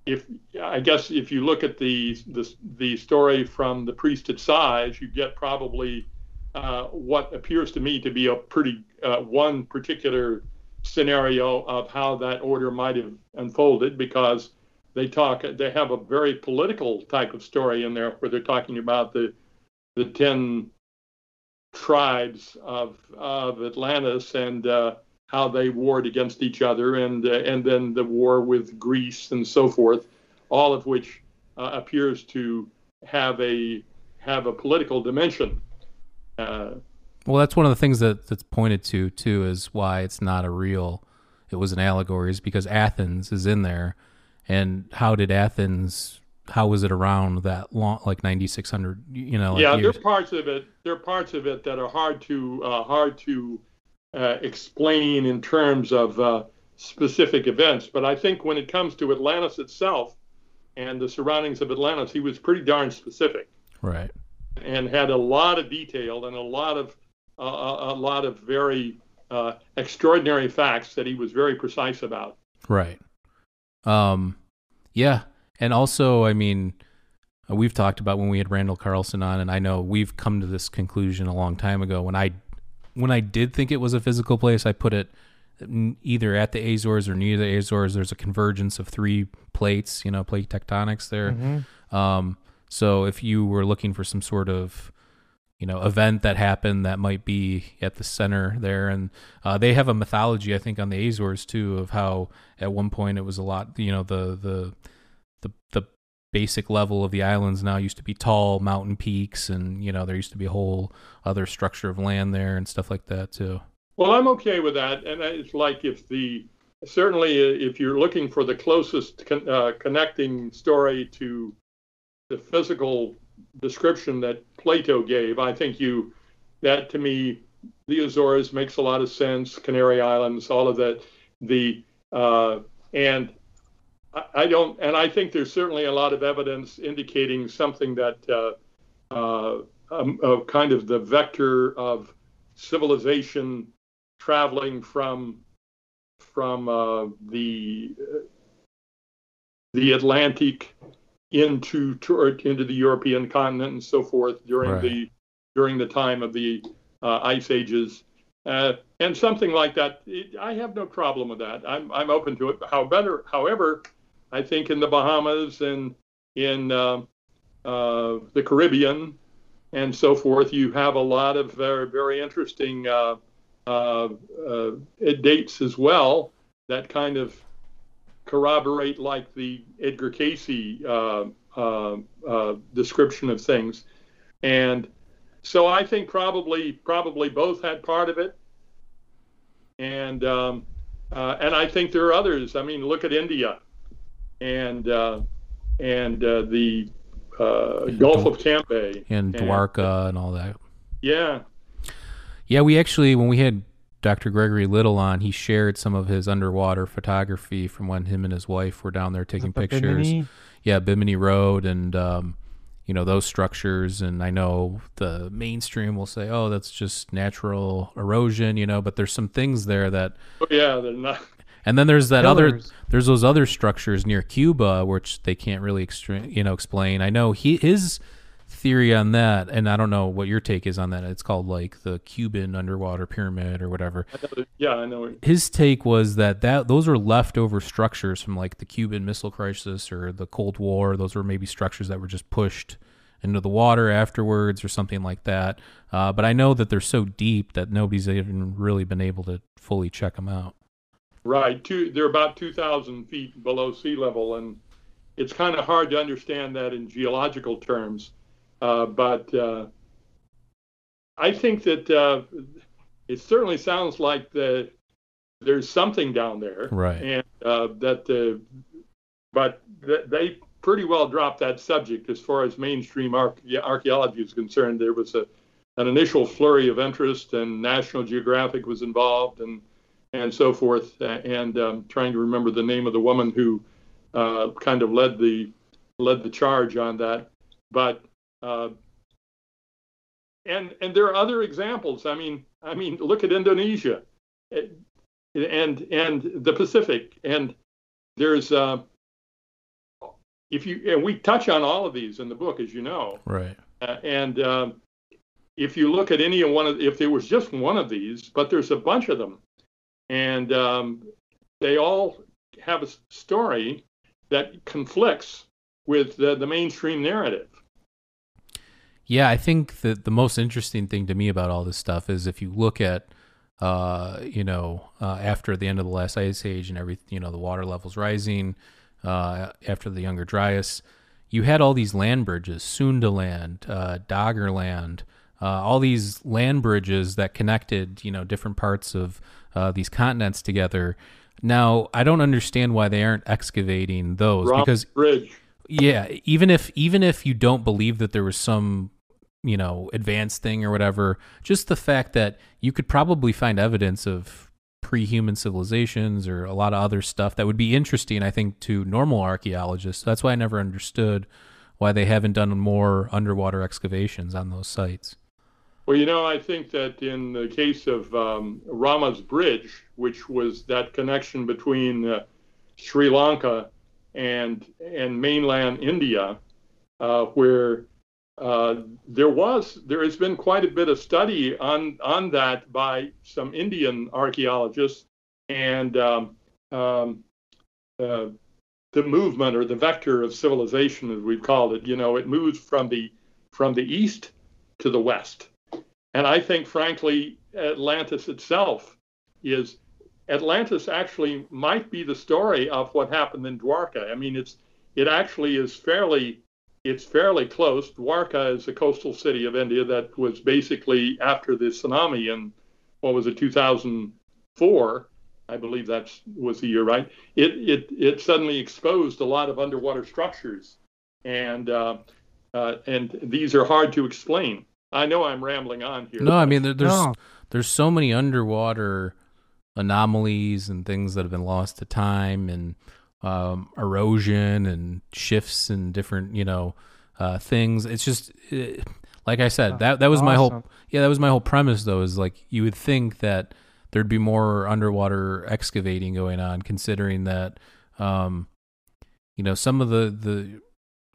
if I guess if you look at the the, the story from the priest at Sais, you get probably uh, what appears to me to be a pretty uh, one particular scenario of how that order might have unfolded, because they talk. They have a very political type of story in there where they're talking about the the ten tribes of of Atlantis and uh, how they warred against each other, and uh, and then the war with Greece and so forth, all of which uh, appears to have a have a political dimension. Uh, well, that's one of the things that that's pointed to too is why it's not a real. It was an allegory, is because Athens is in there, and how did Athens? How was it around that long, like ninety six hundred? You know, like yeah, years? there are parts of it. There are parts of it that are hard to uh, hard to uh, explain in terms of uh, specific events. But I think when it comes to Atlantis itself and the surroundings of Atlantis, he was pretty darn specific. Right. And had a lot of detail and a lot of uh, a lot of very uh, extraordinary facts that he was very precise about. Right. Um. Yeah, and also, I mean, uh, we've talked about when we had Randall Carlson on, and I know we've come to this conclusion a long time ago. When I when I did think it was a physical place, I put it either at the Azores or near the Azores. There's a convergence of three plates, you know, plate tectonics there. Mhm. Um, so if you were looking for some sort of you know event that happened that might be at the center there and uh, they have a mythology i think on the azores too of how at one point it was a lot you know the, the basic level of the islands now used to be tall mountain peaks and you know there used to be a whole other structure of land there and stuff like that too Well, I'm okay with that, and it's like if the certainly if you're looking for the closest con- uh, connecting story to the physical description that Plato gave, I think you that to me the Azores makes a lot of sense. Canary Islands, all of that, the uh, and I, I don't, and I think there's certainly a lot of evidence indicating something that uh, uh, um, of kind of the vector of civilization traveling from from uh, the the Atlantic into toward, into the European continent and so forth during Right. the during the time of the uh, ice ages. Uh, and something like that, it, I have no problem with that. I'm I'm open to it. How better, however, I think in the Bahamas and in uh, uh, the Caribbean and so forth, you have a lot of very very interesting uh, uh, uh, dates as well that kind of corroborate like the Edgar Cayce description of things, and so I think probably probably both had part of it, and um, uh, and I think there are others. I mean, look at India, and uh, and uh, the uh, Gulf of Cambay, and dwarka and all that yeah, Yeah, we actually when we had Dr. Gregory Little on, he shared some of his underwater photography from when him and his wife were down there taking Up pictures. Bimini? Yeah, Bimini Road and um, you know those structures. And I know the mainstream will say, "Oh, that's just natural erosion," you know, but there's some things there that. oh, yeah, they're not. And then there's that other there's those other structures near Cuba which they can't really extra, you know explain. I know he his theory on that, and I don't know what your take is on that. It's called like the Cuban underwater pyramid or whatever. I yeah, I know. His take was that that those are leftover structures from like the Cuban Missile Crisis or the Cold War. Those were maybe structures that were just pushed into the water afterwards or something like that. Uh, but I know that they're so deep that nobody's even really been able to fully check them out. Right. Two, they're about 2,000 feet below sea level, and it's kind of hard to understand that in geological terms. Uh, but uh, I think that uh, it certainly sounds like the, there's something down there, Right. and uh, that uh, but th- they pretty well dropped that subject as far as mainstream arch- archaeology is concerned. There was a an initial flurry of interest, and National Geographic was involved, and and so forth. And um, trying to remember the name of the woman who uh, kind of led the led the charge on that. But uh, and and there are other examples. I mean, I mean, look at Indonesia, and and the Pacific, and there's uh, if you and we touch on all of these in the book, as you know. Right. Uh, and um, if you look at any one of, if there was just one of these, but there's a bunch of them, and um, they all have a story that conflicts with the, the mainstream narrative. Yeah, I think that the most interesting thing to me about all this stuff is if you look at, uh, you know, uh, after the end of the last ice age and every, you know, the water levels rising, uh, after the Younger Dryas, you had all these land bridges, Sundaland, uh, Doggerland, uh, all these land bridges that connected, you know, different parts of uh, these continents together. Now, I don't understand why they aren't excavating those Rock because Bridge. yeah, even if even if you don't believe that there was some you know advanced thing or whatever, just the fact that you could probably find evidence of pre-human civilizations or a lot of other stuff that would be interesting, I think, to normal archaeologists. That's why I never understood why they haven't done more underwater excavations on those sites. Well, you know, I think that in the case of um, Rama's Bridge, which was that connection between uh, Sri Lanka and and mainland India, uh, where uh, there was there has been quite a bit of study on on that by some Indian archaeologists and um, um, uh, the movement or the vector of civilization, as we've called it. You know, it moves from the from the east to the west, and I think, frankly, Atlantis itself is Atlantis actually might be the story of what happened in Dwarka. I mean, it's it actually is fairly it's fairly close. Dwarka is a coastal city of India that was basically after the tsunami in what was it 2004, I believe that was the year, right? It it it suddenly exposed a lot of underwater structures, and uh, uh, and these are hard to explain. I know I'm rambling on here. No, I mean there, there's No. there's so many underwater anomalies and things that have been lost to time and um, erosion and shifts and different you know uh, things. It's just eh, like I said that that was my whole yeah that was my whole premise though is like you would think that there'd be more underwater excavating going on considering that um, you know some of the the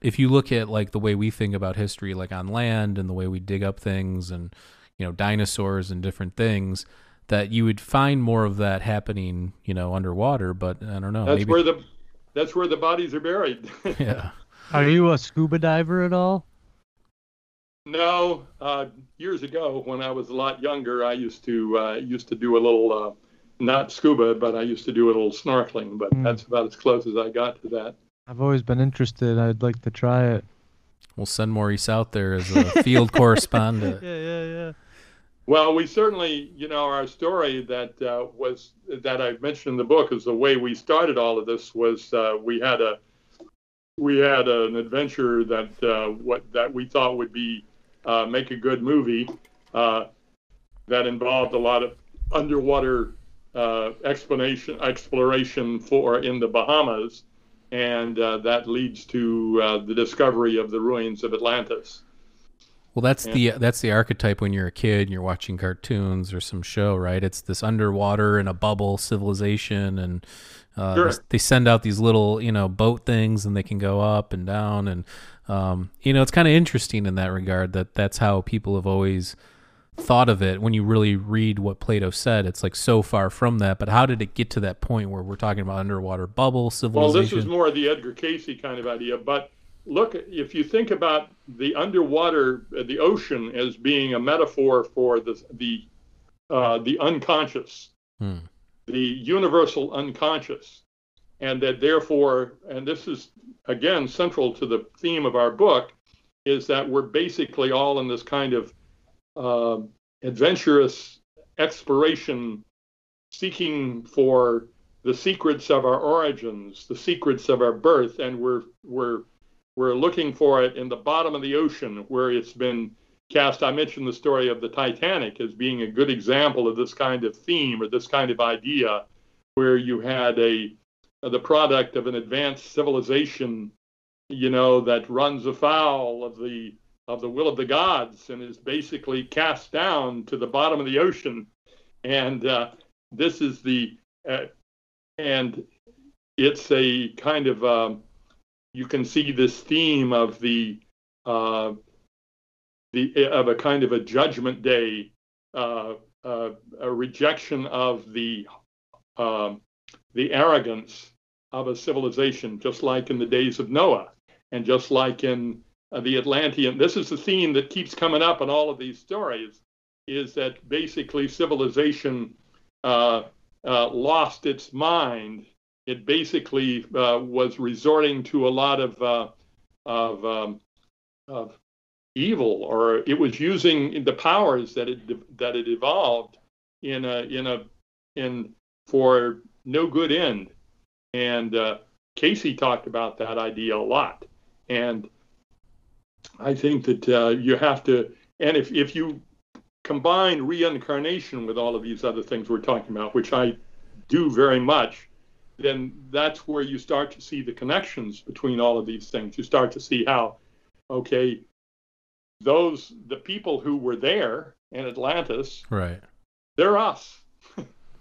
if you look at like the way we think about history like on land and the way we dig up things and you know dinosaurs and different things that you would find more of that happening you know underwater but i don't know that's maybe where the that's where the bodies are buried. yeah Are you a scuba diver at all? No, uh, years ago when I was a lot younger, I used to uh, used to do a little uh, not scuba, but I used to do a little snorkeling. But Hmm. that's about as close as I got to that. I've always been interested. I'd like to try it. we'll send maurice out there as a field correspondent Yeah, yeah, yeah. Well, we certainly, you know, our story that uh, was that I mentioned in the book is the way we started all of this was uh, we had a we had an adventure that uh, what that we thought would be uh, make a good movie uh, that involved a lot of underwater uh, explanation exploration for in the Bahamas, and uh, that leads to uh, the discovery of the ruins of Atlantis. Well, that's Yeah. the that's the archetype when you're a kid and you're watching cartoons or some show, right? It's this underwater in a bubble civilization, and uh, Sure. they, they send out these little you know boat things, and they can go up and down, and um, you know it's kind of interesting in that regard that that's how people have always thought of it. When you really read what Plato said, it's like so far from that. But how did it get to that point where we're talking about underwater bubble civilization? Well, this is more the Edgar Cayce kind of idea. But look, if you think about the underwater, uh, the ocean as being a metaphor for the the uh, the unconscious, Hmm. the universal unconscious, and that therefore, and this is again central to the theme of our book, is that we're basically all in this kind of uh, adventurous exploration, seeking for the secrets of our origins, the secrets of our birth, and we're we're we're looking for it in the bottom of the ocean where it's been cast. I mentioned the story of the Titanic as being a good example of this kind of theme or this kind of idea, where you had a the product of an advanced civilization, you know, that runs afoul of the of the will of the gods and is basically cast down to the bottom of the ocean, and uh, this is the uh, and it's a kind of um, you can see this theme of the uh, the of a kind of a judgment day, uh, uh, a rejection of the um, the arrogance of a civilization, just like in the days of Noah, and just like in uh, the Atlantean. This is the theme that keeps coming up in all of these stories: is that basically civilization uh, uh, lost its mind. It basically uh, was resorting to a lot of uh, of, um, of evil, or it was using the powers that it that it evolved in a in a in for no good end. And uh, Cayce talked about that idea a lot. And I think that uh, you have to, and if, if you combine reincarnation with all of these other things we're talking about, which I do very much, then that's where you start to see the connections between all of these things. You start to see how, okay, those the people who were there in Atlantis, right? They're us,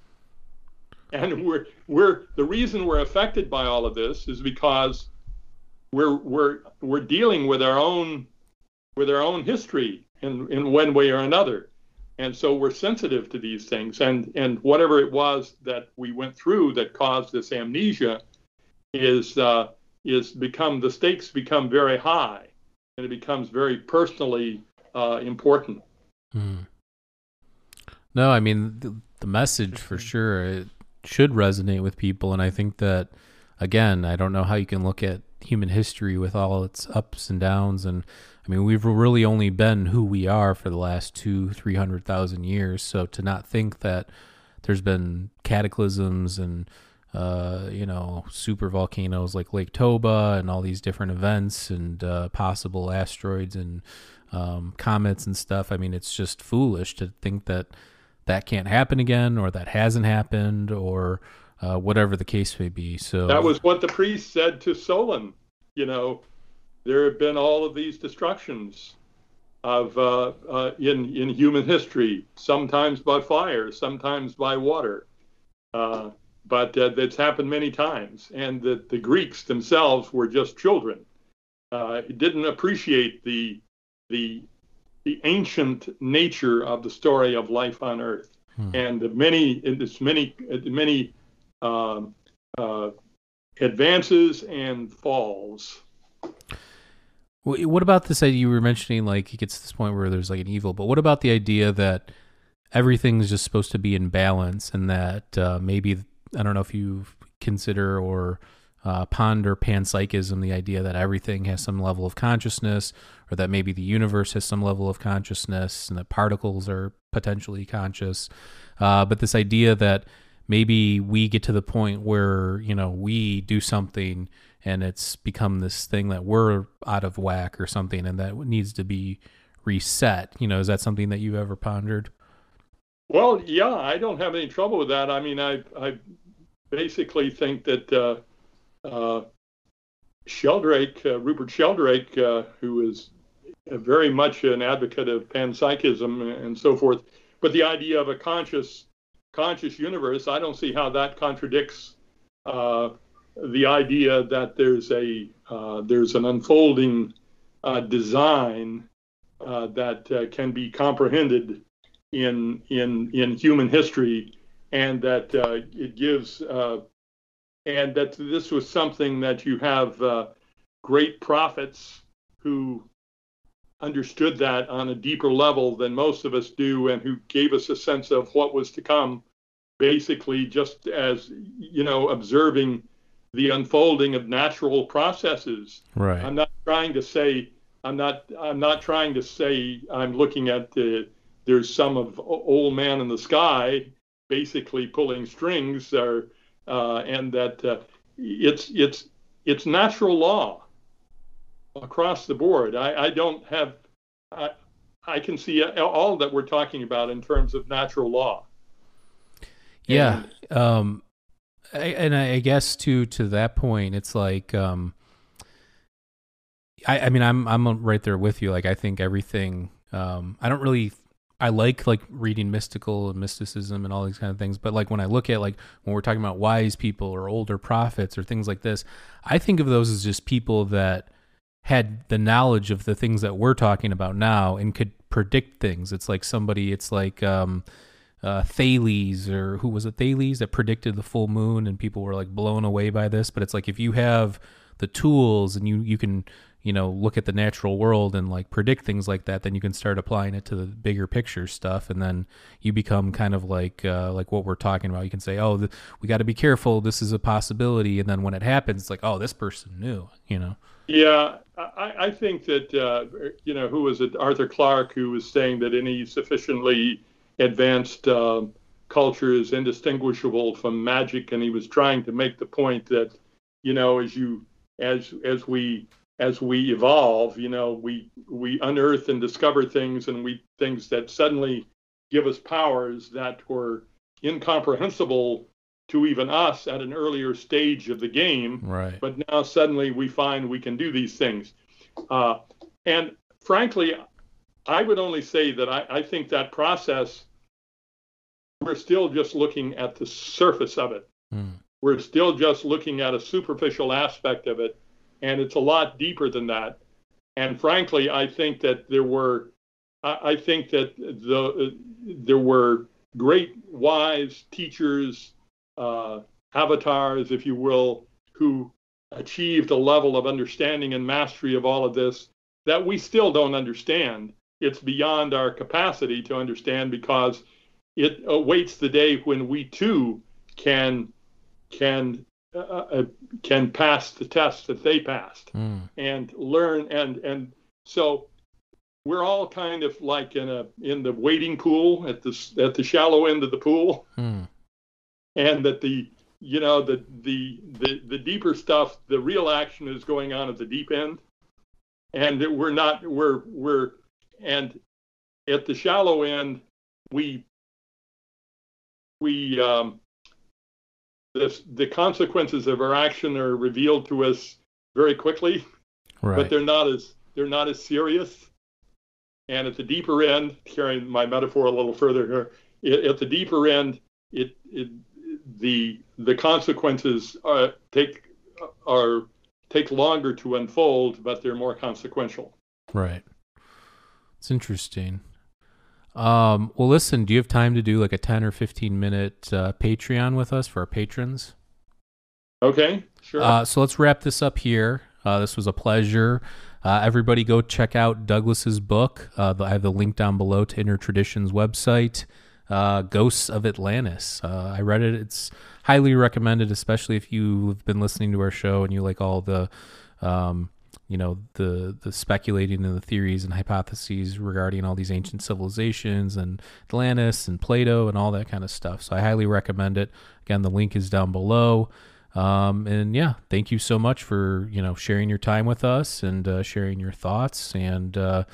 and we're we're the reason we're affected by all of this is because we're we're we're dealing with our own with our own history in in one way or another. And so we're sensitive to these things. And and whatever it was that we went through that caused this amnesia is uh, is become the stakes become very high and it becomes very personally uh, important. Hmm. no i mean the, the message for sure it should resonate with people. And i think that again i don't know how you can look at human history with all its ups and downs and I mean, we've really only been who we are for the last two, three hundred thousand years. So to not think that there's been cataclysms and uh, you know super volcanoes like Lake Toba and all these different events and uh, possible asteroids and um, comets and stuff. I mean, it's just foolish to think that that can't happen again or that hasn't happened or uh, whatever the case may be. So that was what the priest said to Solon. You know, there have been all of these destructions of uh, uh, in in human history, sometimes by fire, sometimes by water, uh, but uh, that's happened many times. And that the Greeks themselves were just children, uh, didn't appreciate the the the ancient nature of the story of life on Earth, hmm. and the many this many many um, uh, advances and falls what about this idea you were mentioning? Like, it gets to this point where there's like an evil, but what about the idea that everything's just supposed to be in balance and that uh, maybe, I don't know if you consider or uh, ponder panpsychism, the idea that everything has some level of consciousness, or that maybe the universe has some level of consciousness and that particles are potentially conscious. Uh, but this idea that maybe we get to the point where, you know, we do something and it's become this thing that we're out of whack or something and that needs to be reset. You know is that something that you've ever pondered? Well yeah i don't have any trouble with that. I mean i i basically think that uh, uh, sheldrake uh, rupert sheldrake uh, who is very much an advocate of panpsychism and so forth but the idea of a conscious conscious universe i don't see how that contradicts uh, the idea that there's a uh, there's an unfolding uh, design uh, that uh, can be comprehended in in in human history, and that uh, it gives and that this was something that you have great prophets who understood that on a deeper level than most of us do, and who gave us a sense of what was to come. Basically, just as you know, observing the unfolding of natural processes. Right. I'm not trying to say I'm not I'm not trying to say I'm looking at the there's some of old man in the sky basically pulling strings or uh, and that uh, it's it's it's natural law across the board. I, I don't have I, I can see all that we're talking about in terms of natural law. Yeah. And, um, and I guess to to that point, it's like, um, I, I mean, I'm I'm right there with you. Like, I think everything. Um, I don't really. I like like reading mystical and mysticism and all these kind of things, but like when I look at like when we're talking about wise people or older prophets or things like this, I think of those as just people that had the knowledge of the things that we're talking about now and could predict things. It's like somebody. It's like um, uh, Thales or who was it Thales that predicted the full moon and people were like blown away by this. But it's like if you have the tools and you you can you know look at the natural world and like predict things like that then you can start applying it to the bigger picture stuff and then you become kind of like uh, like what we're talking about you can say oh th- we got to be careful this is a possibility and then when it happens it's like oh this person knew you know Yeah, I, I think that uh, you know who was it? Arthur Clarke, who was saying that any sufficiently advanced uh, culture is indistinguishable from magic, and he was trying to make the point that you know as you as as we as we evolve, you know, we we unearth and discover things, and we things that suddenly give us powers that were incomprehensible to even us at an earlier stage of the game right but now suddenly we find we can do these things. Uh, and frankly, I would only say that I, I think that process, we're still just looking at the surface of it. Mm. We're still just looking at a superficial aspect of it, and it's a lot deeper than that. And frankly, I think that there were, I, I think that the there were great wise teachers, uh, avatars, if you will, who achieved a level of understanding and mastery of all of this that we still don't understand. It's beyond our capacity to understand because it awaits the day when we too can can uh, uh, can pass the test that they passed Mm. and learn and and so we're all kind of like in a in the wading pool at the at the shallow end of the pool Mm. And that the you know the the the, the deeper stuff the real action is going on at the deep end and that we're not we're we're and at the shallow end we we um the, the consequences of our action are revealed to us very quickly right but they're not as they're not as serious. And at the deeper end, carrying my metaphor a little further here, at, at the deeper end, it, it the the consequences uh, take are take longer to unfold, but they're more consequential. Right. It's interesting. Um, well, listen, do you have time to do like a 10 or 15 minute uh, Patreon with us for our patrons? Okay, sure. Uh, so let's wrap this up here. Uh, this was a pleasure. Uh, everybody go check out Douglas's book. Uh, I have the link down below to Inner Traditions website, uh, Ghosts of Atlantis. Uh, I read it. It's highly recommended, especially if you've been listening to our show and you like all the, um, you know, the the speculating and the theories and hypotheses regarding all these ancient civilizations and Atlantis and Plato and all that kind of stuff. So I highly recommend it. Again, the link is down below. Um, and yeah, thank you so much for you know sharing your time with us and uh, sharing your thoughts. And uh,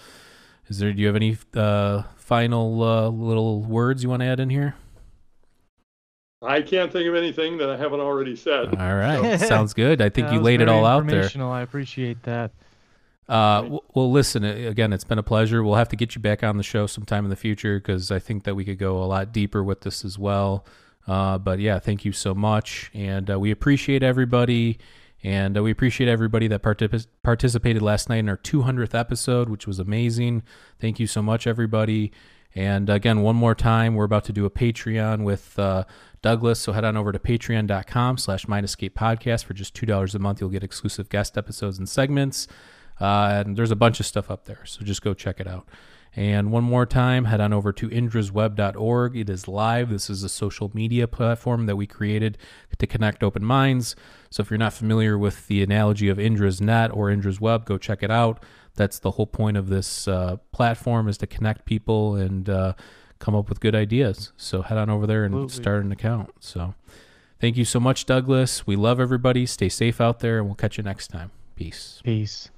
is there do you have any uh, final uh, little words you want to add in here? I can't think of anything that I haven't already said. All right, sounds good. I think you laid it all out there. informational. I appreciate that. Uh, w- well, listen. uh, Again, it's been a pleasure. We'll have to get you back on the show sometime in the future because I think that we could go a lot deeper with this as well. Uh, but yeah, thank you so much, and uh, we appreciate everybody, and uh, we appreciate everybody that particip- participated last night in our 200th episode, which was amazing. Thank you so much, everybody. And again, one more time, we're about to do a Patreon with uh, Douglas. So head on over to patreon.com slash Escape podcast for just $2 a month. You'll get exclusive guest episodes and segments. Uh, and there's a bunch of stuff up there. So just go check it out. And one more time, head on over to indrasweb.org. It is live. This is a social media platform that we created to connect open minds. So if you're not familiar with the analogy of Indra's Net or Indra's Web, go check it out. That's the whole point of this uh, platform is to connect people and uh, come up with good ideas. So head on over there and Absolutely. start an account. So thank you so much, Douglas. We love everybody. Stay safe out there, and we'll catch you next time. Peace. Peace.